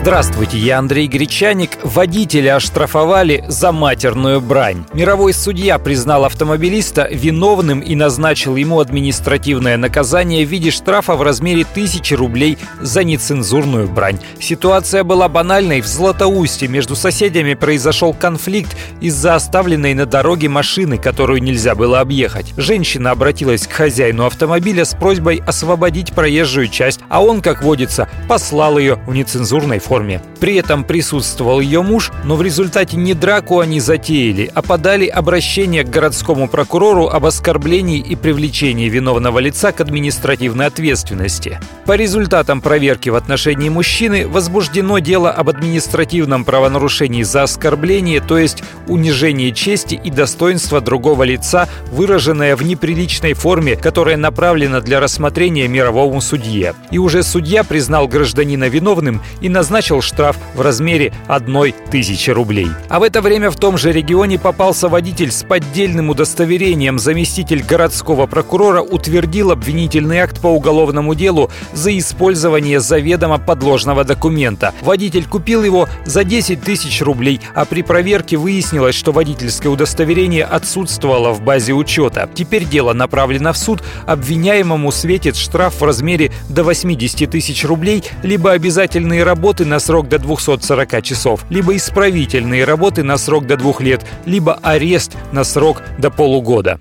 Здравствуйте, я Андрей Гречаник. Водителя оштрафовали за матерную брань. Мировой судья признал автомобилиста виновным и назначил ему административное наказание в виде штрафа в размере тысячи рублей за нецензурную брань. Ситуация была банальной. В Златоусте между соседями произошел конфликт из-за оставленной на дороге машины, которую нельзя было объехать. Женщина обратилась к хозяину автомобиля с просьбой освободить проезжую часть, а он, как водится, послал ее в нецензурной форме форме. При этом присутствовал ее муж, но в результате не драку они затеяли, а подали обращение к городскому прокурору об оскорблении и привлечении виновного лица к административной ответственности. По результатам проверки в отношении мужчины возбуждено дело об административном правонарушении за оскорбление, то есть унижение чести и достоинства другого лица, выраженное в неприличной форме, которая направлена для рассмотрения мировому судье. И уже судья признал гражданина виновным и назначил назначил штраф в размере одной тысячи рублей. А в это время в том же регионе попался водитель с поддельным удостоверением. Заместитель городского прокурора утвердил обвинительный акт по уголовному делу за использование заведомо подложного документа. Водитель купил его за 10 тысяч рублей, а при проверке выяснилось, что водительское удостоверение отсутствовало в базе учета. Теперь дело направлено в суд. Обвиняемому светит штраф в размере до 80 тысяч рублей, либо обязательные работы на срок до 240 часов, либо исправительные работы на срок до двух лет, либо арест на срок до полугода.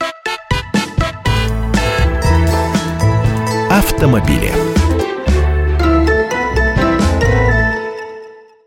Автомобили.